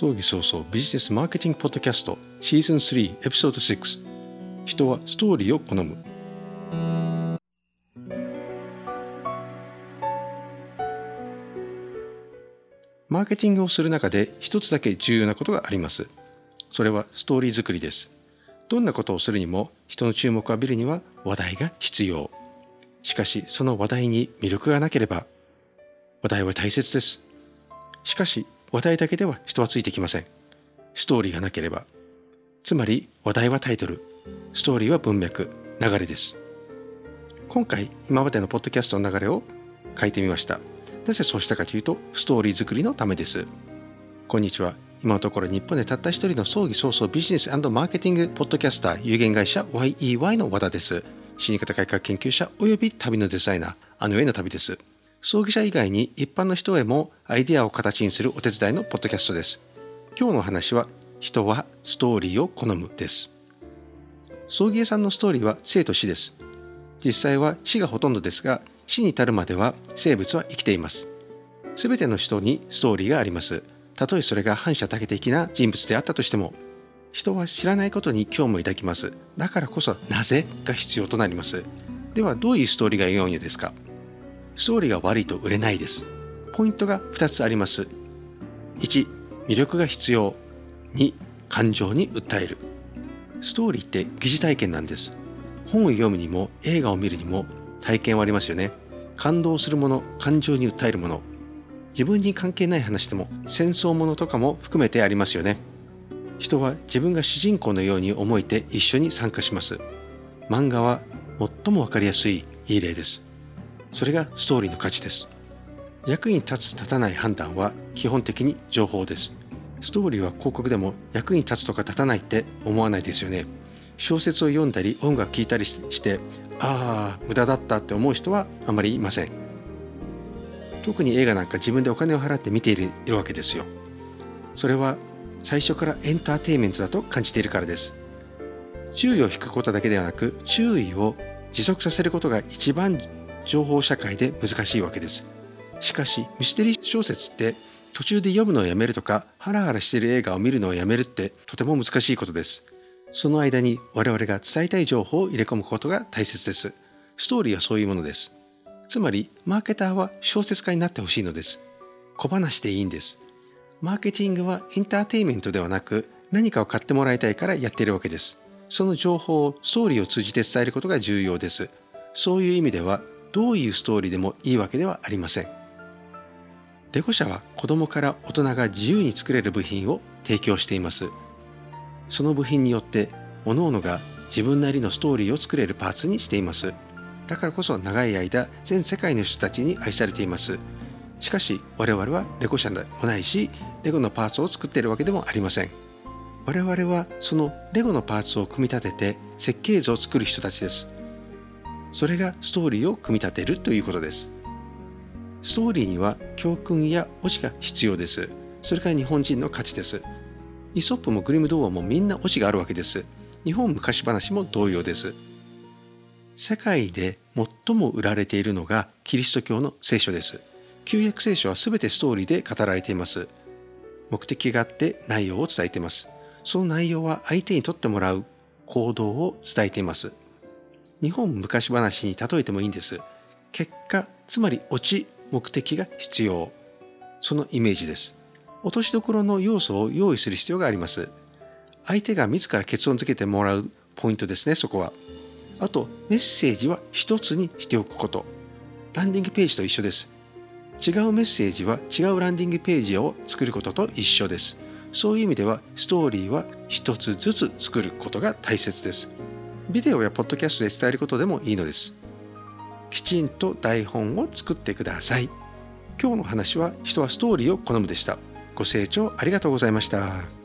葬儀早々ビジネスマーケティングポッドキャストシーズン3エピソード6人はストーリーを好む。マーケティングをする中で一つだけ重要なことがあります。それはストーリー作りです。どんなことをするにも人の注目を浴びるには話題が必要。しかしその話題に魅力がなければ話題は大切です。しかし話題だけでは人はついてきませんストーリーがなければつまり話題はタイトルストーリーは文脈流れです今回今までのポッドキャストの流れを書いてみましたなぜそうしたかというとストーリー作りのためですこんにちは今のところ日本でたった一人の葬儀早々ビジネスマーケティングポッドキャスター有限会社 YEY の和田です死に方改革研究者及び旅のデザイナーあの上の旅です葬儀者以外に一般の人へもアイデアを形にするお手伝いのポッドキャストです。今日の話は人はストーリーを好むです。葬儀屋さんのストーリーは生と死です。実際は死がほとんどですが、死に至るまでは生物は生きています。すべての人にストーリーがあります。たとえそれが反射だけ的な人物であったとしても、人は知らないことに興味を抱きます。だからこそ、なぜが必要となります。では、どういうストーリーが良いのですか？ストーリーが悪いと売れないです。ポイントが2つあります。1、魅力が必要。2、感情に訴える。ストーリーって疑似体験なんです。本を読むにも映画を見るにも体験はありますよね。感動するもの、感情に訴えるもの。自分に関係ない話でも戦争ものとかも含めてありますよね。人は自分が主人公のように思えて一緒に参加します。漫画は最もわかりやすいいい例です。それがストーリーの価値です。役に立つ立たない判断は基本的に情報です。ストーリーは広告でも役に立つとか立たないって思わないですよね。小説を読んだり音楽聴いたりしてああ無駄だったって思う人はあまりいません。特に映画なんか自分でお金を払って見ているわけですよ。それは最初からエンターテインメントだと感じているからです。注意を引くことだけではなく注意を持続させることが一番情報社会で難しいわけです。しかしミステリー小説って途中で読むのをやめるとかハラハラしている映画を見るのをやめるってとても難しいことです。その間に我々が伝えたい情報を入れ込むことが大切です。ストーリーはそういうものです。つまりマーケターは小説家になってほしいのです。小話でいいんです。マーケティングはエンターテインメントではなく何かを買ってもらいたいからやっているわけです。その情報をストーリーを通じて伝えることが重要です。そういう意味ではどういうストーリーでもいいわけではありません。レゴ社は子供から大人が自由に作れる部品を提供しています。その部品によって各々が自分なりのストーリーを作れるパーツにしています。だからこそ長い間全世界の人たちに愛されています。しかし我々はレゴ社でもないしレゴのパーツを作っているわけでもありません。我々はそのレゴのパーツを組み立てて設計図を作る人たちです。それがストーリーを組み立てるということです。ストーリーには教訓やオチが必要です。それから日本人の価値です。イソップもグリム童話もみんなオチがあるわけです。日本昔話も同様です。世界で最も売られているのがキリスト教の聖書です。旧約聖書は全てストーリーで語られています。目的があって内容を伝えています。その内容は相手にとってもらう行動を伝えています。日本昔話に例えてもいいんです。結果つまりオチ目的が必要。そのイメージです。落としどころの要素を用意する必要があります。相手が自ら結論付けてもらうポイントですねそこは。あとメッセージは一つにしておくこと。ランディングページと一緒です。違うメッセージは違うランディングページを作ることと一緒です。そういう意味ではストーリーは一つずつ作ることが大切です。ビデオやポッドキャストで伝えることでもいいのです。きちんと台本を作ってください。今日の話は人はストーリーを好むでした。ご清聴ありがとうございました。